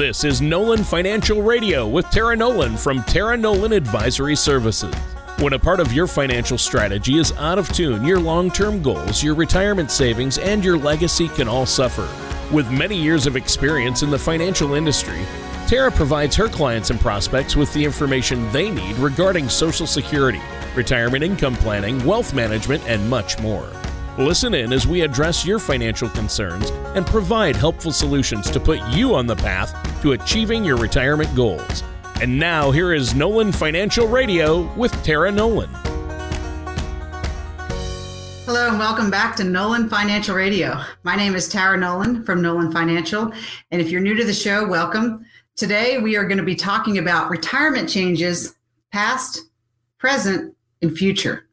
This is Nolan Financial Radio with Tara Nolan from Tara Nolan Advisory Services. When a part of your financial strategy is out of tune, your long term goals, your retirement savings, and your legacy can all suffer. With many years of experience in the financial industry, Tara provides her clients and prospects with the information they need regarding Social Security, retirement income planning, wealth management, and much more. Listen in as we address your financial concerns and provide helpful solutions to put you on the path to achieving your retirement goals. And now, here is Nolan Financial Radio with Tara Nolan. Hello, and welcome back to Nolan Financial Radio. My name is Tara Nolan from Nolan Financial. And if you're new to the show, welcome. Today, we are going to be talking about retirement changes, past, present, and future.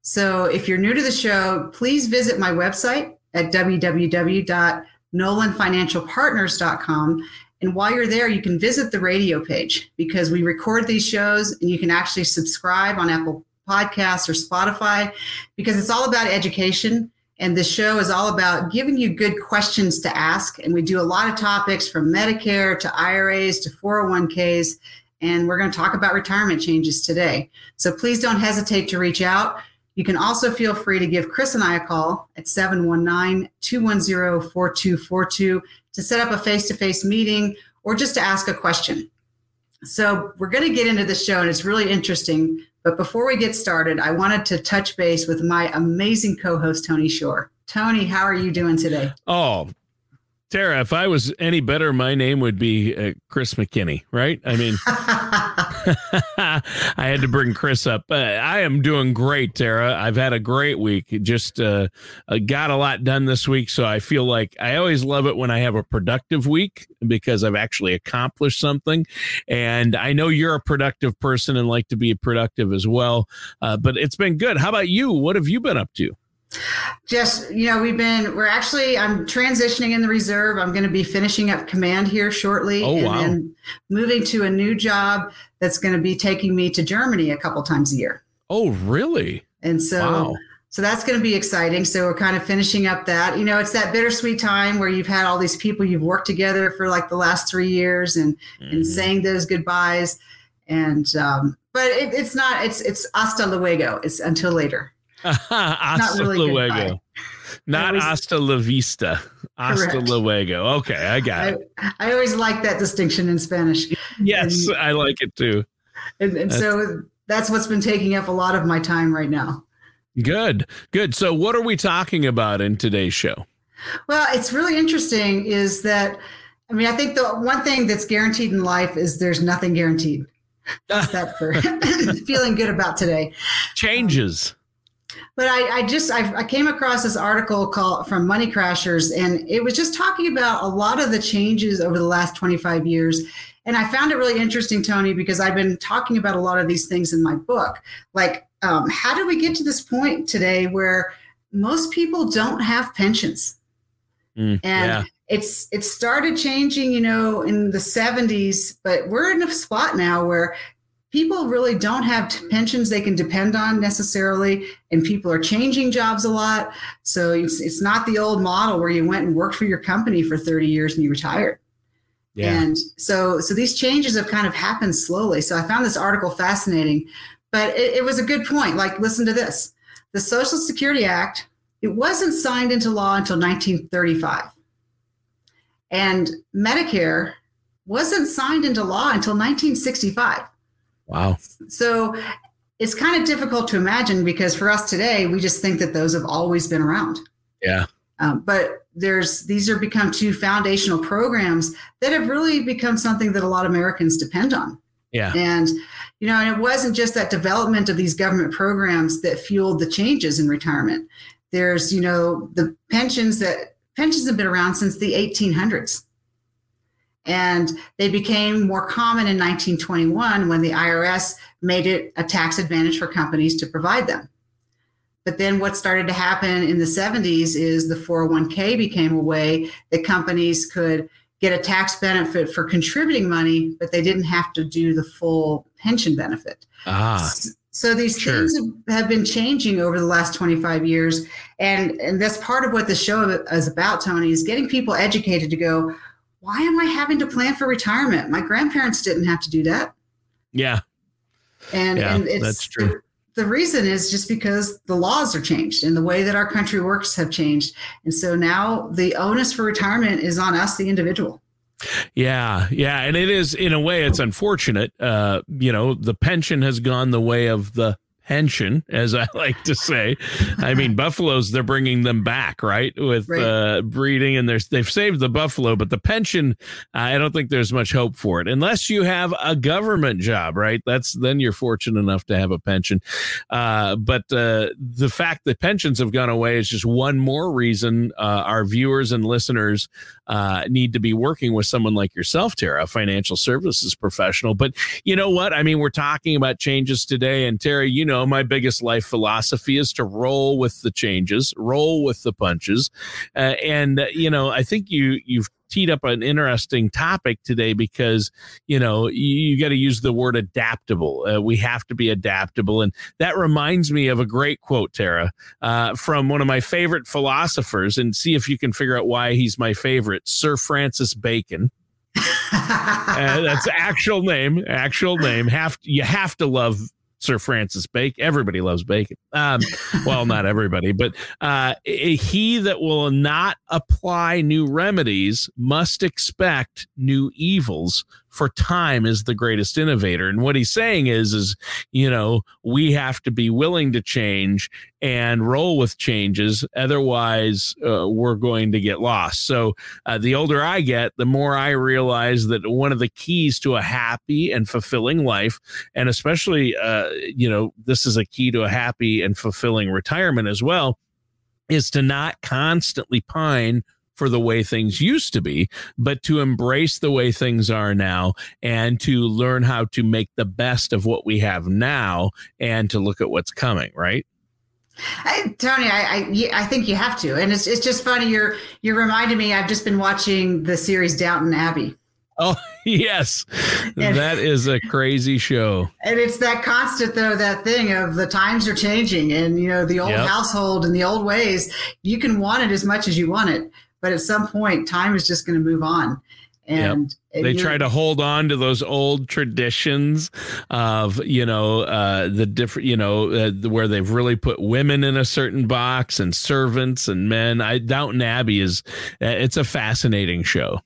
So if you're new to the show, please visit my website at www.nolanfinancialpartners.com. And while you're there, you can visit the radio page because we record these shows and you can actually subscribe on Apple Podcasts or Spotify because it's all about education. And the show is all about giving you good questions to ask. And we do a lot of topics from Medicare to IRAs to 401ks. And we're going to talk about retirement changes today. So please don't hesitate to reach out. You can also feel free to give Chris and I a call at 719 210 4242 to set up a face to face meeting or just to ask a question. So, we're going to get into the show and it's really interesting. But before we get started, I wanted to touch base with my amazing co host, Tony Shore. Tony, how are you doing today? Oh, Tara, if I was any better, my name would be uh, Chris McKinney, right? I mean, I had to bring Chris up. Uh, I am doing great, Tara. I've had a great week. Just uh, got a lot done this week. So I feel like I always love it when I have a productive week because I've actually accomplished something. And I know you're a productive person and like to be productive as well. Uh, but it's been good. How about you? What have you been up to? Just you know we've been we're actually i'm transitioning in the reserve. I'm going to be finishing up command here shortly oh, wow. and then moving to a new job that's going to be taking me to germany a couple times a year. Oh really? And so wow. so that's going to be exciting. So we're kind of finishing up that. You know it's that bittersweet time where you've had all these people you've worked together for like the last three years and mm-hmm. and saying those goodbyes. And um but it, it's not it's it's hasta luego. It's until later hasta really luego. Not was, hasta la vista. Hasta correct. luego. Okay, I got it. I, I, always like that distinction in Spanish. Yes, and, I like it too. And, and that's, so that's what's been taking up a lot of my time right now. Good, good. So, what are we talking about in today's show? Well, it's really interesting is that, I mean, I think the one thing that's guaranteed in life is there's nothing guaranteed. That's that for feeling good about today. Changes. Um, but I, I just I, I, came across this article called from Money Crashers, and it was just talking about a lot of the changes over the last 25 years. And I found it really interesting, Tony, because I've been talking about a lot of these things in my book. Like, um, how did we get to this point today where most people don't have pensions? Mm, and yeah. it's it started changing, you know, in the 70s, but we're in a spot now where people really don't have pensions they can depend on necessarily and people are changing jobs a lot. So it's, it's not the old model where you went and worked for your company for 30 years and you retired. Yeah. and so so these changes have kind of happened slowly. So i found this article fascinating but it, it was a good point. Like listen to this. The social security act it wasn't signed into law until 1935 and medicare wasn't signed into law until 1965 Wow. So it's kind of difficult to imagine because for us today, we just think that those have always been around. Yeah. Um, but there's these are become two foundational programs that have really become something that a lot of Americans depend on. Yeah. And you know, and it wasn't just that development of these government programs that fueled the changes in retirement. There's, you know, the pensions that pensions have been around since the 1800s. And they became more common in 1921 when the IRS made it a tax advantage for companies to provide them. But then what started to happen in the 70s is the 401k became a way that companies could get a tax benefit for contributing money, but they didn't have to do the full pension benefit. Ah. So these sure. things have been changing over the last 25 years. And, and that's part of what the show is about, Tony, is getting people educated to go, why am I having to plan for retirement? My grandparents didn't have to do that. Yeah. And, yeah, and it's that's true. The, the reason is just because the laws are changed and the way that our country works have changed. And so now the onus for retirement is on us, the individual. Yeah, yeah, and it is in a way it's unfortunate. Uh, you know, the pension has gone the way of the pension, as I like to say. I mean, buffaloes, they're bringing them back, right? With right. Uh, breeding, and they've saved the buffalo, but the pension, I don't think there's much hope for it unless you have a government job, right? That's then you're fortunate enough to have a pension. Uh, but uh, the fact that pensions have gone away is just one more reason uh, our viewers and listeners uh, need to be working with someone like yourself, Tara, a financial services professional. But you know what? I mean, we're talking about changes today, and Tara, you know, my biggest life philosophy is to roll with the changes, roll with the punches, uh, and uh, you know, I think you you've teed up an interesting topic today because you know you, you got to use the word adaptable. Uh, we have to be adaptable, and that reminds me of a great quote, Tara, uh, from one of my favorite philosophers, and see if you can figure out why he's my favorite, Sir Francis Bacon. uh, that's actual name, actual name. Have you have to love Sir Francis Bacon. Everybody loves bacon. Um, well, not everybody, but uh, he that will not apply new remedies must expect new evils for time is the greatest innovator. And what he's saying is, is, you know, we have to be willing to change and roll with changes. Otherwise, uh, we're going to get lost. So uh, the older I get, the more I realize that one of the keys to a happy and fulfilling life, and especially, uh, you know, this is a key to a happy and fulfilling retirement as well, is to not constantly pine for the way things used to be, but to embrace the way things are now and to learn how to make the best of what we have now and to look at what's coming, right? I, Tony, I, I, I think you have to, and it's it's just funny. You're you're reminding me. I've just been watching the series Downton Abbey. Oh yes, and, that is a crazy show. And it's that constant though that thing of the times are changing, and you know the old yep. household and the old ways. You can want it as much as you want it, but at some point time is just going to move on. And yep. they try to hold on to those old traditions of you know uh, the different you know uh, where they've really put women in a certain box and servants and men. I downton abbey is uh, it's a fascinating show.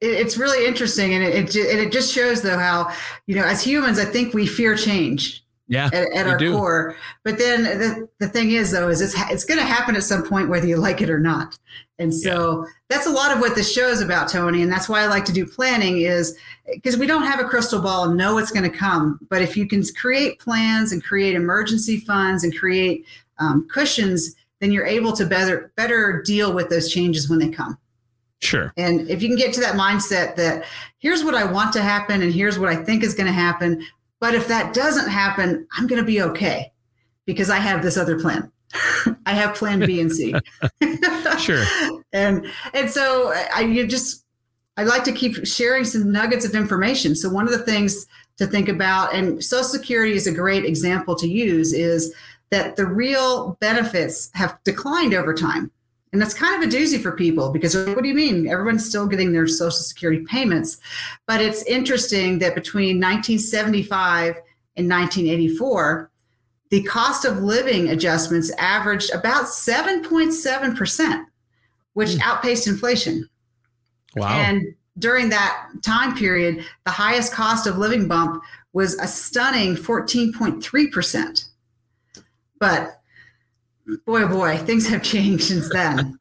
It's really interesting and it, it, it just shows though how you know as humans i think we fear change yeah, at, at our do. core. But then the, the thing is, though, is it's, it's going to happen at some point, whether you like it or not. And so yeah. that's a lot of what this show is about, Tony. And that's why I like to do planning is because we don't have a crystal ball and know what's going to come. But if you can create plans and create emergency funds and create um, cushions, then you're able to better better deal with those changes when they come. Sure. And if you can get to that mindset that here's what I want to happen and here's what I think is going to happen, but if that doesn't happen, I'm going to be okay because I have this other plan. I have plan B and C. sure. And and so uh, I you just I like to keep sharing some nuggets of information. So one of the things to think about and Social Security is a great example to use is that the real benefits have declined over time. And that's kind of a doozy for people because what do you mean? Everyone's still getting their Social Security payments. But it's interesting that between 1975 and 1984, the cost of living adjustments averaged about 7.7%, which mm. outpaced inflation. Wow. And during that time period, the highest cost of living bump was a stunning 14.3%. But boy, oh boy, things have changed since then.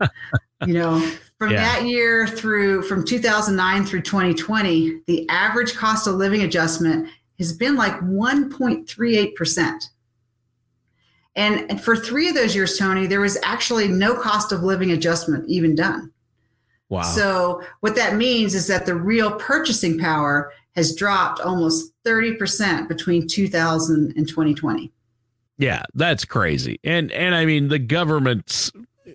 you know, from yeah. that year through from 2009 through 2020, the average cost of living adjustment has been like 1.38%. And, and for three of those years, Tony, there was actually no cost of living adjustment even done. Wow. So, what that means is that the real purchasing power has dropped almost 30% between 2000 and 2020. Yeah, that's crazy. And and I mean the government's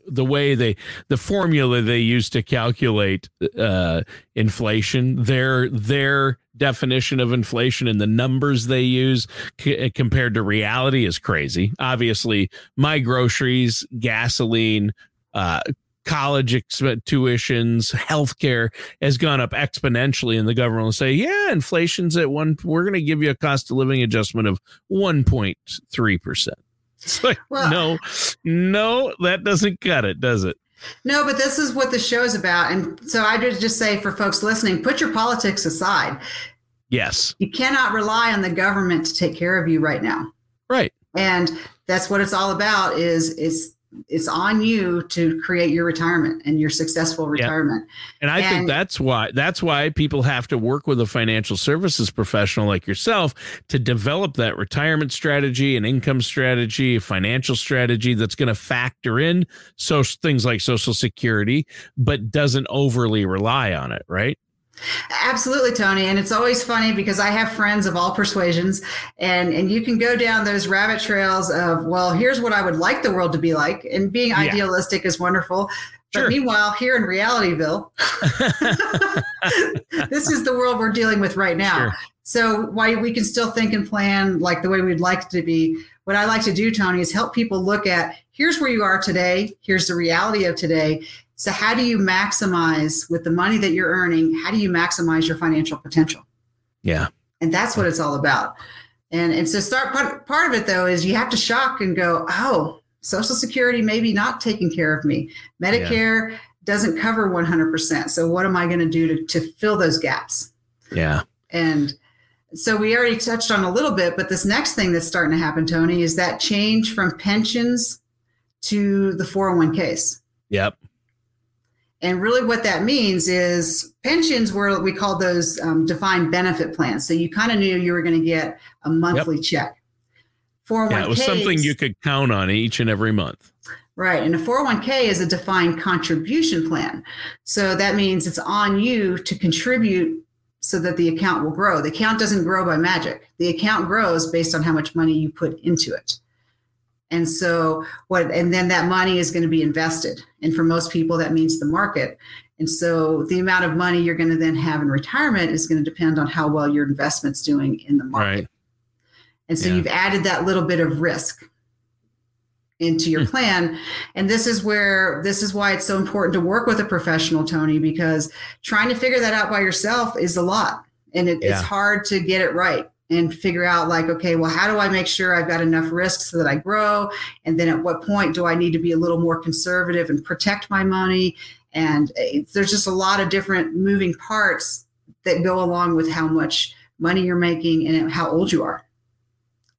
the way they the formula they use to calculate uh, inflation their their definition of inflation and the numbers they use c- compared to reality is crazy obviously my groceries gasoline uh, college exp- tuitions, healthcare has gone up exponentially, and the government will say, "Yeah, inflation's at one. We're going to give you a cost of living adjustment of one point three percent." It's like, well, no, no, that doesn't cut it, does it? No, but this is what the show is about. And so I would just say for folks listening, put your politics aside. Yes. You cannot rely on the government to take care of you right now. Right. And that's what it's all about is is it's on you to create your retirement and your successful retirement. Yeah. And I and, think that's why that's why people have to work with a financial services professional like yourself to develop that retirement strategy and income strategy, a financial strategy that's going to factor in so things like social security but doesn't overly rely on it, right? Absolutely, Tony. And it's always funny because I have friends of all persuasions, and and you can go down those rabbit trails of, well, here's what I would like the world to be like, and being yeah. idealistic is wonderful. But sure. meanwhile, here in Realityville, this is the world we're dealing with right now. Sure. So while we can still think and plan like the way we'd like to be, what I like to do, Tony, is help people look at here's where you are today, here's the reality of today, so, how do you maximize with the money that you're earning? How do you maximize your financial potential? Yeah. And that's what it's all about. And, and so, start part, part of it though is you have to shock and go, oh, Social Security maybe not taking care of me. Medicare yeah. doesn't cover 100%. So, what am I going to do to, to fill those gaps? Yeah. And so we already touched on a little bit, but this next thing that's starting to happen, Tony, is that change from pensions to the 401ks. Yep. And really, what that means is pensions were we called those um, defined benefit plans. So you kind of knew you were going to get a monthly yep. check. 401k yeah, it was something you could count on each and every month. Right. And a 401k is a defined contribution plan. So that means it's on you to contribute so that the account will grow. The account doesn't grow by magic, the account grows based on how much money you put into it. And so what and then that money is going to be invested. And for most people that means the market. And so the amount of money you're going to then have in retirement is going to depend on how well your investment's doing in the market. Right. And so yeah. you've added that little bit of risk into your hmm. plan and this is where this is why it's so important to work with a professional tony because trying to figure that out by yourself is a lot and it, yeah. it's hard to get it right and figure out like okay well how do i make sure i've got enough risk so that i grow and then at what point do i need to be a little more conservative and protect my money and there's just a lot of different moving parts that go along with how much money you're making and how old you are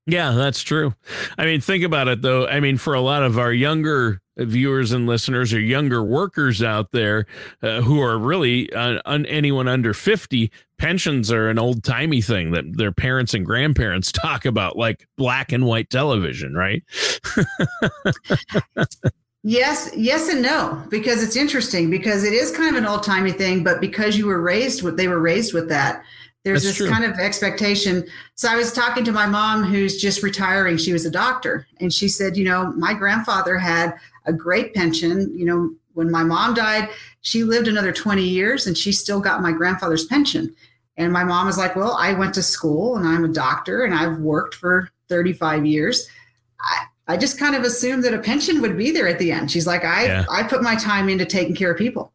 yeah, that's true. I mean, think about it though. I mean, for a lot of our younger viewers and listeners or younger workers out there uh, who are really uh, un- anyone under 50 pensions are an old timey thing that their parents and grandparents talk about like black and white television right yes yes and no because it's interesting because it is kind of an old timey thing but because you were raised with they were raised with that there's That's this true. kind of expectation. So I was talking to my mom who's just retiring. She was a doctor. And she said, you know, my grandfather had a great pension. You know, when my mom died, she lived another 20 years and she still got my grandfather's pension. And my mom was like, well, I went to school and I'm a doctor and I've worked for 35 years. I, I just kind of assumed that a pension would be there at the end. She's like, I, yeah. I put my time into taking care of people.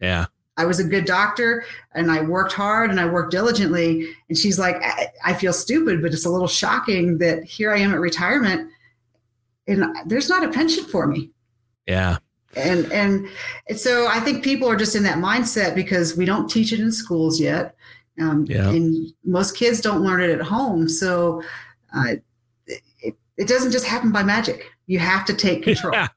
Yeah. I was a good doctor and I worked hard and I worked diligently. And she's like, I, I, feel stupid, but it's a little shocking that here I am at retirement and there's not a pension for me. Yeah. And, and so I think people are just in that mindset because we don't teach it in schools yet. Um, yeah. And most kids don't learn it at home. So uh, it, it doesn't just happen by magic. You have to take control. Yeah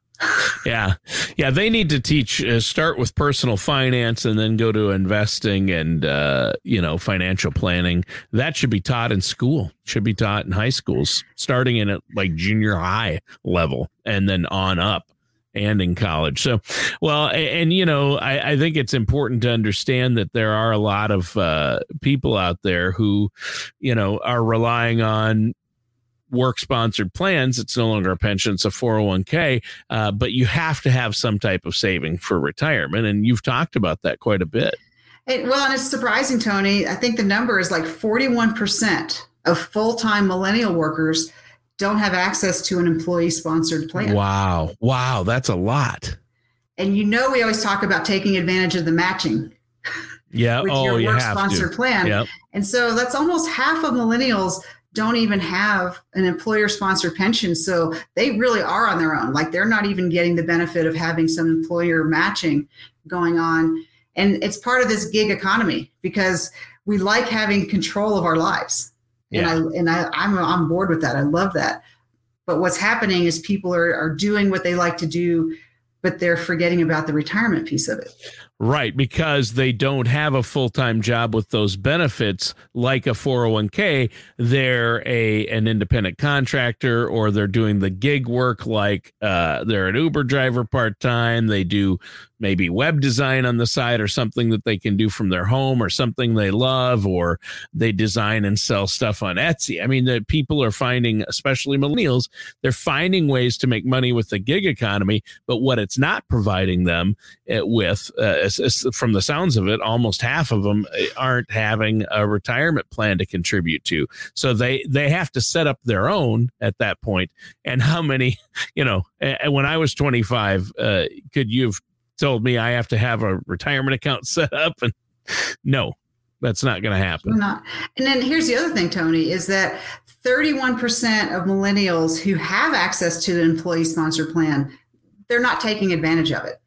yeah. Yeah. They need to teach, uh, start with personal finance and then go to investing and, uh, you know, financial planning. That should be taught in school, should be taught in high schools, starting in at like junior high level and then on up and in college. So, well, and, and you know, I, I, think it's important to understand that there are a lot of uh, people out there who, you know, are relying on work sponsored plans. It's no longer a pension, it's a 401k, uh, but you have to have some type of saving for retirement. And you've talked about that quite a bit. It, well, and it's surprising, Tony. I think the number is like 41% of full time millennial workers don't have access to an employee sponsored plan. Wow. Wow. That's a lot. And you know, we always talk about taking advantage of the matching. Yeah. with oh, your you work have sponsored to. plan. Yep. And so that's almost half of millennials don't even have an employer sponsored pension. So they really are on their own. Like they're not even getting the benefit of having some employer matching going on. And it's part of this gig economy because we like having control of our lives. Yeah. And I and I, I'm on board with that. I love that. But what's happening is people are, are doing what they like to do, but they're forgetting about the retirement piece of it. Right, because they don't have a full time job with those benefits like a 401k. They're a an independent contractor or they're doing the gig work like uh, they're an Uber driver part time. They do maybe web design on the side or something that they can do from their home or something they love or they design and sell stuff on Etsy. I mean, the people are finding, especially millennials, they're finding ways to make money with the gig economy, but what it's not providing them uh, with uh, from the sounds of it, almost half of them uh, aren't having a retirement plan to contribute to. So they they have to set up their own at that point. And how many, you know, when I was 25, uh, could you have told me I have to have a retirement account set up? And no, that's not going to happen. Not. And then here's the other thing, Tony, is that 31% of millennials who have access to an employee sponsored plan, they're not taking advantage of it.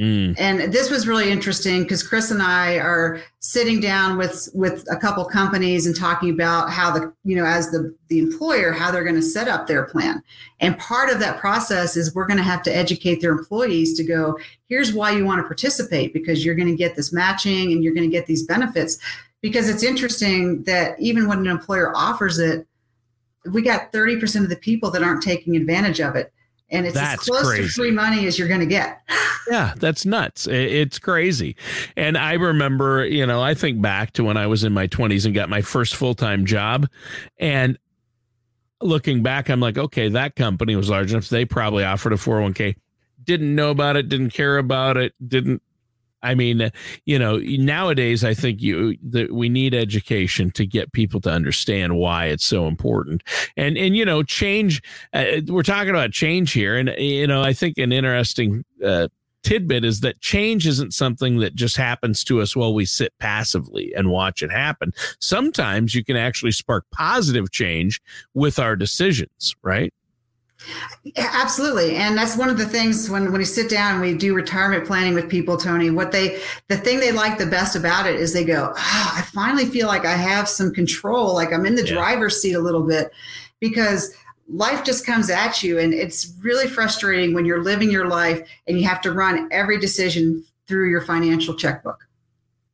Mm. And this was really interesting because Chris and I are sitting down with with a couple companies and talking about how the you know as the the employer how they're going to set up their plan. And part of that process is we're going to have to educate their employees to go here's why you want to participate because you're going to get this matching and you're going to get these benefits. Because it's interesting that even when an employer offers it, we got 30% of the people that aren't taking advantage of it. And it's That's as close crazy. to free money as you're going to get. Yeah, that's nuts. It's crazy. And I remember, you know, I think back to when I was in my 20s and got my first full time job. And looking back, I'm like, okay, that company was large enough. They probably offered a 401k. Didn't know about it, didn't care about it, didn't. I mean, you know, nowadays I think you that we need education to get people to understand why it's so important, and and you know, change. Uh, we're talking about change here, and you know, I think an interesting uh, tidbit is that change isn't something that just happens to us while we sit passively and watch it happen. Sometimes you can actually spark positive change with our decisions, right? Yeah, absolutely. And that's one of the things when, when we sit down and we do retirement planning with people, Tony, what they, the thing they like the best about it is they go, oh, I finally feel like I have some control. Like I'm in the Yeah. driver's seat a little bit because life just comes at you. And it's really frustrating when you're living your life and you have to run every decision through your financial checkbook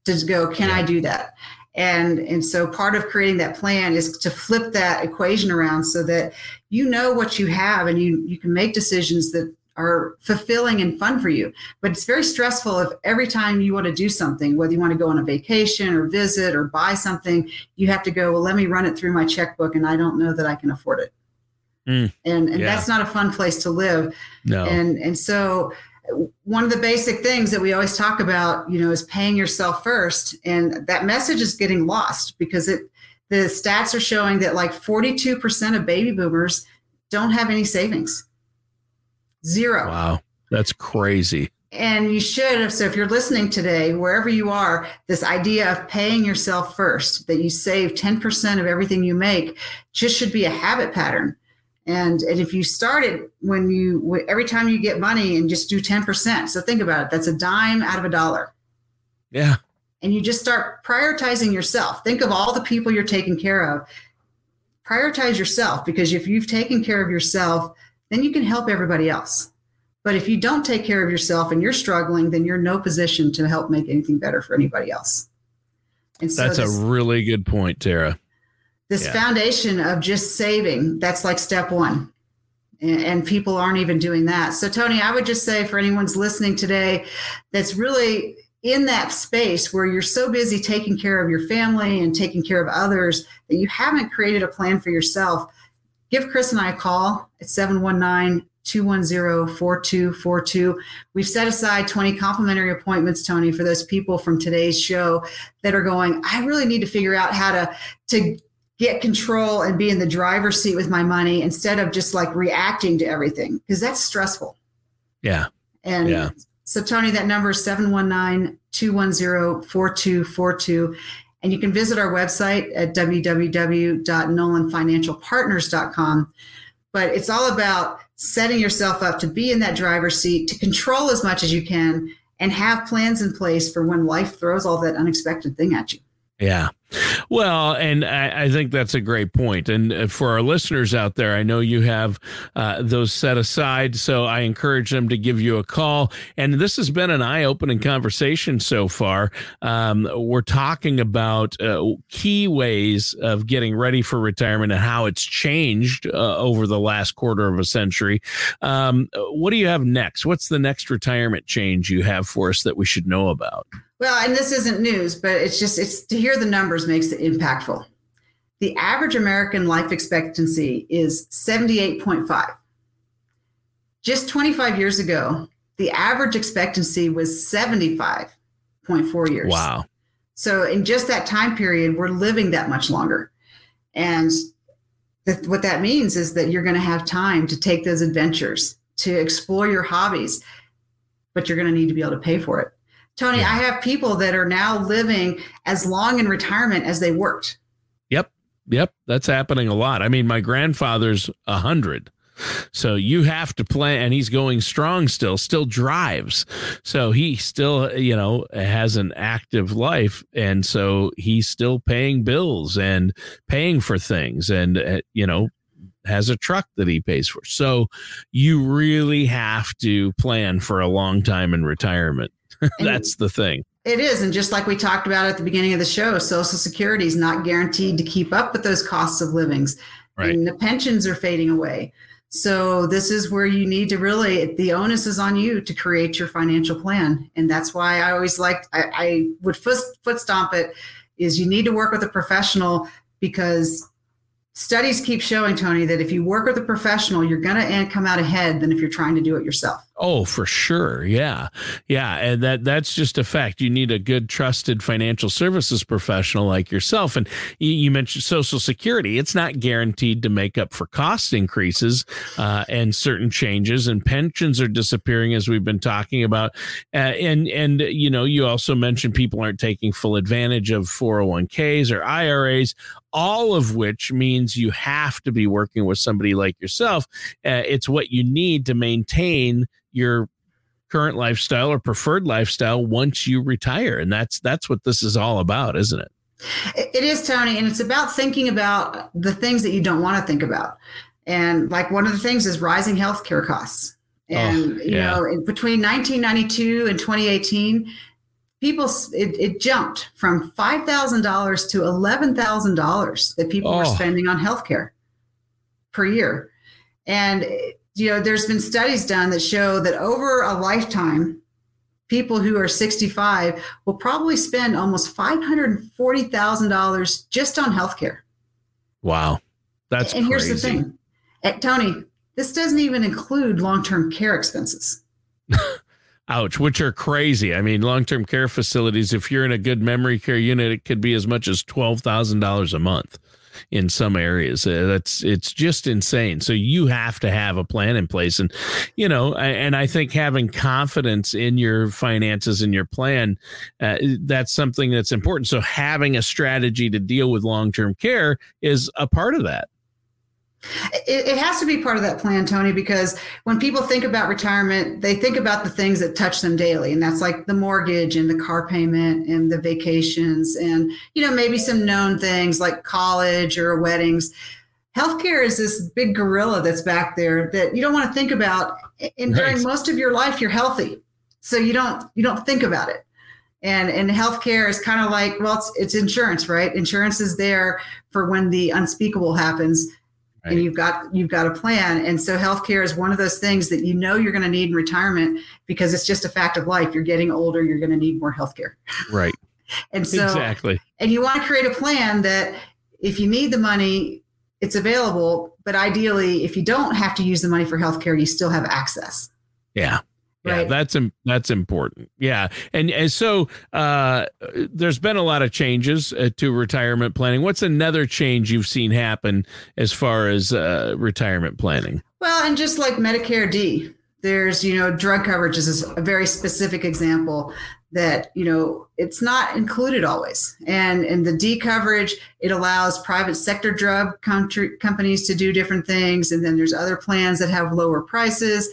to go, can I do that? And, and so part of creating that plan is to flip that equation around so that you know what you have and you you can make decisions that are fulfilling and fun for you but it's very stressful if every time you want to do something whether you want to go on a vacation or visit or buy something you have to go well let me run it through my checkbook and i don't know that i can afford it Mm, and and yeah. that's not a fun place to live No. and and so one of the basic things that we always talk about you know is paying yourself first and that message is getting lost because it the stats are showing that like 42% of baby boomers don't have any savings zero wow. That's crazy. and you should have so if you're listening today wherever you are this idea of paying yourself first that you save 10% of everything you make just should be a habit pattern and, and if you start it when you every time you get money and just do 10% so think about it that's a dime out of a dollar. Yeah. and you just start prioritizing yourself. Think of all the people you're taking care of. Prioritize yourself because if you've taken care of yourself then you can help everybody else. But if you don't take care of yourself and you're struggling then you're in no position to help make anything better for anybody else. And so That's this, a really good point, Tara. This yeah. foundation of just saving that's like step one. And, and people aren't even doing that. So tony i would just say for anyone's listening today that's really in that space where you're so busy taking care of your family and taking care of others that you haven't created a plan for yourself give chris and i a call at 719 210-4242 we've set aside 20 complimentary appointments tony for those people from today's show that are going i really need to figure out how to to get control and be in the driver's seat with my money instead of just like reacting to everything because that's stressful Yeah. and Yeah. So, Tony, that number is 719 210 4242. And you can visit our website at www.nolanfinancialpartners.com. But it's all about setting yourself up to be in that driver's seat, to control as much as you can, and have plans in place for when life throws all that unexpected thing at you. Yeah. Well, and I, I, think that's a great point. And uh, for our listeners out there, I know you have uh, those set aside. So I encourage them to give you a call. And this has been an eye opening conversation so far. Um, we're talking about uh, key ways of getting ready for retirement and how it's changed uh, over the last quarter of a century. Um, what do you have next? What's the next retirement change you have for us that we should know about? Well, and this isn't news, but it's just it's to hear the numbers makes it impactful. The average American life expectancy is 78.5. Just 25 years ago, the average expectancy was 75.4 years. Wow. So in just that time period, we're living that much longer. And th- what that means is that you're going to have time to take those adventures, to explore your hobbies, but you're going to need to be able to pay for it. Tony, yeah. I have people that are now living as long in retirement as they worked. Yep. Yep. That's happening a lot. I mean, my grandfather's a hundred. So you have to plan, and he's going strong still, still drives. So he still, you know, has an active life. And so he's still paying bills and paying for things and, uh, you know, has a truck that he pays for. So you really have to plan for a long time in retirement. That's the thing. It is. And just like we talked about at the beginning of the show, Social Security is not guaranteed to keep up with those costs of livings. Right. And the pensions are fading away. So this is where you need to really the onus is on you to create your financial plan. And that's why I always like I, I would foot, foot stomp it is you need to work with a professional because studies keep showing tony that if you work with a professional you're going to come out ahead than if you're trying to do it yourself oh for sure. Yeah. Yeah. And that that's just a fact. You need a good trusted financial services professional like yourself. And you, mentioned social security. It's not guaranteed to make up for cost increases uh, and certain changes and pensions are disappearing as we've been talking about. Uh, and and you know you also mentioned people aren't taking full advantage of 401ks or iras all of which means you have to be working with somebody like yourself. Uh, it's what you need to maintain your current lifestyle or preferred lifestyle once you retire, and that's that's what this is all about, isn't it? It is, Tony, and it's about thinking about the things that you don't want to think about. And like one of the things is rising healthcare costs. Oh, and oh, yeah. you know, between 1992 and 2018, people it, it jumped from $5000 to $11000 that people oh. were spending on healthcare per year and you know there's been studies done that show that over a lifetime people who are 65 will probably spend almost $540000 just on healthcare. Wow. That's and crazy. here's the thing. At, eh, tony this doesn't even include long-term care expenses. Ouch, which are crazy. I mean, long term care facilities, if you're in a good memory care unit, it could be as much as $12,000 a month in some areas. Uh, that's it's just insane. So you have to have a plan in place, and you know, and I think having confidence in your finances and your plan, uh, that's something that's important. So having a strategy to deal with long term care is a part of that. It, it, has to be part of that plan, Tony, because when people think about retirement, they think about the things that touch them daily. And that's like the mortgage and the car payment and the vacations and, you know, maybe some known things like college or weddings. Healthcare is this big gorilla that's back there that you don't want to think about. And during most of your life, you're healthy. So you don't you don't think about it. And and healthcare is kind of like, well, it's, it's insurance, right? Insurance is there for when the unspeakable happens right. and you've got you've got a plan. And so healthcare is one of those things that you know you're going to need in retirement because it's just a fact of life. You're getting older you're going to need more healthcare. Right. And so exactly. and you want to create a plan that if you need the money it's available but ideally if you don't have to use the money for healthcare you still have access. Yeah yeah, right. that's that's important. Yeah, and, and so uh, there's been a lot of changes uh, to retirement planning. What's another change you've seen happen as far as uh, retirement planning? Well, and just like Medicare D, There's, you know, drug coverage is a very specific example that, you know, it's not included always. And and the D coverage, it allows private sector drug country, companies to do different things. And then there's other plans that have lower prices.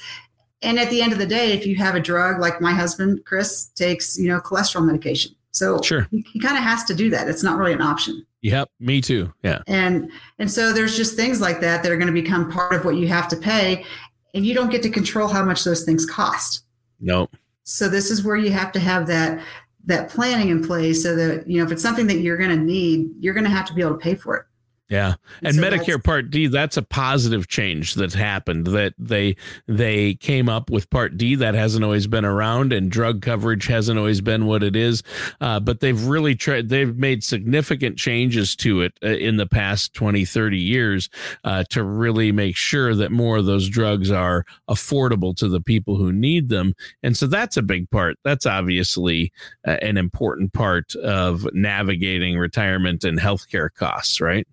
And at the end of the day, if you have a drug like my husband, Chris, takes, you know, cholesterol medication. So sure. he, he kind of has to do that. It's not really an option. Yep, me too. Yeah. And and so there's just things like that that are going to become part of what you have to pay and you don't get to control how much those things cost. No. So this is where you have to have that that planning in place so that you know if it's something that you're going to need, you're going to have to be able to pay for it. Yeah. And, so Medicare Part D, that's a positive change that's happened that they they came up with Part D that hasn't always been around and drug coverage hasn't always been what it is. Uh, but they've really tried they've made significant changes to it uh, in the past 20, 30 years uh, to really make sure that more of those drugs are affordable to the people who need them. And so that's a big part. That's obviously uh, an important part of navigating retirement and healthcare costs, right?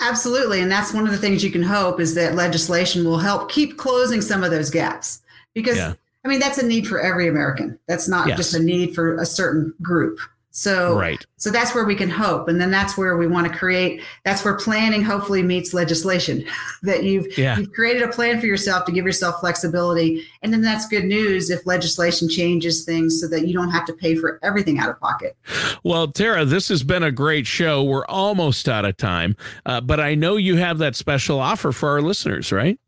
Absolutely. And that's one of the things you can hope is that legislation will help keep closing some of those gaps. Because, yeah. I mean, that's a need for every American. That's not yes. just a need for a certain group. So, right. so that's where we can hope. And then that's where we want to create, that's where planning hopefully meets legislation that you've, yeah. you've created a plan for yourself to give yourself flexibility. And then that's good news if legislation changes things so that you don't have to pay for everything out of pocket. Well, Tara, this has been a great show. We're almost out of time, uh, but I know you have that special offer for our listeners, right?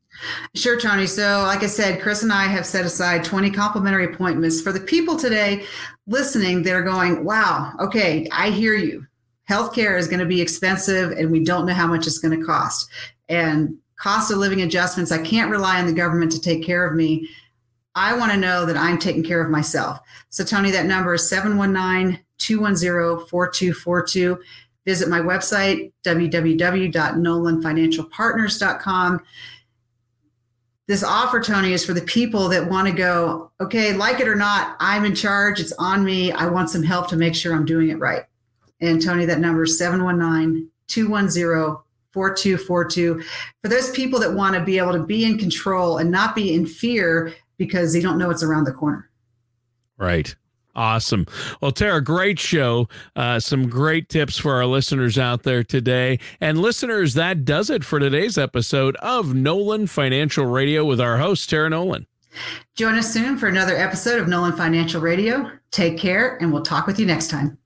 Sure, Tony. So, like I said, Chris and I have set aside 20 complimentary appointments for the people today listening. They're going, wow, okay, I hear you. Healthcare is going to be expensive and we don't know how much it's going to cost. And cost of living adjustments, I can't rely on the government to take care of me. I want to know that I'm taking care of myself. So, Tony, that number is 719 210 4242. Visit my website, www.nolanfinancialpartners.com this offer, Tony, is for the people that want to go, okay, like it or not, I'm in charge. It's on me. I want some help to make sure I'm doing it right. And Tony, that number is 719 210 4242. For those people that want to be able to be in control and not be in fear because they don't know what's around the corner. Right. Awesome. Well, Tara, great show. Uh, some great tips for our listeners out there today. And listeners, that does it for today's episode of Nolan Financial Radio with our host, Tara Nolan. Join us soon for another episode of Nolan Financial Radio. Take care, and we'll talk with you next time.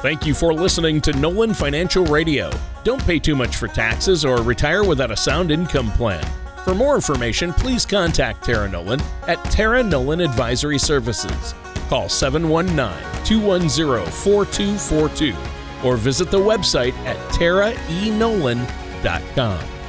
Thank you for listening to Nolan Financial Radio. Don't pay too much for taxes or retire without a sound income plan. For more information, please contact Tara Nolan at Tara Nolan Advisory Services. Call 719 210 4242 or visit the website at taraenolan.com.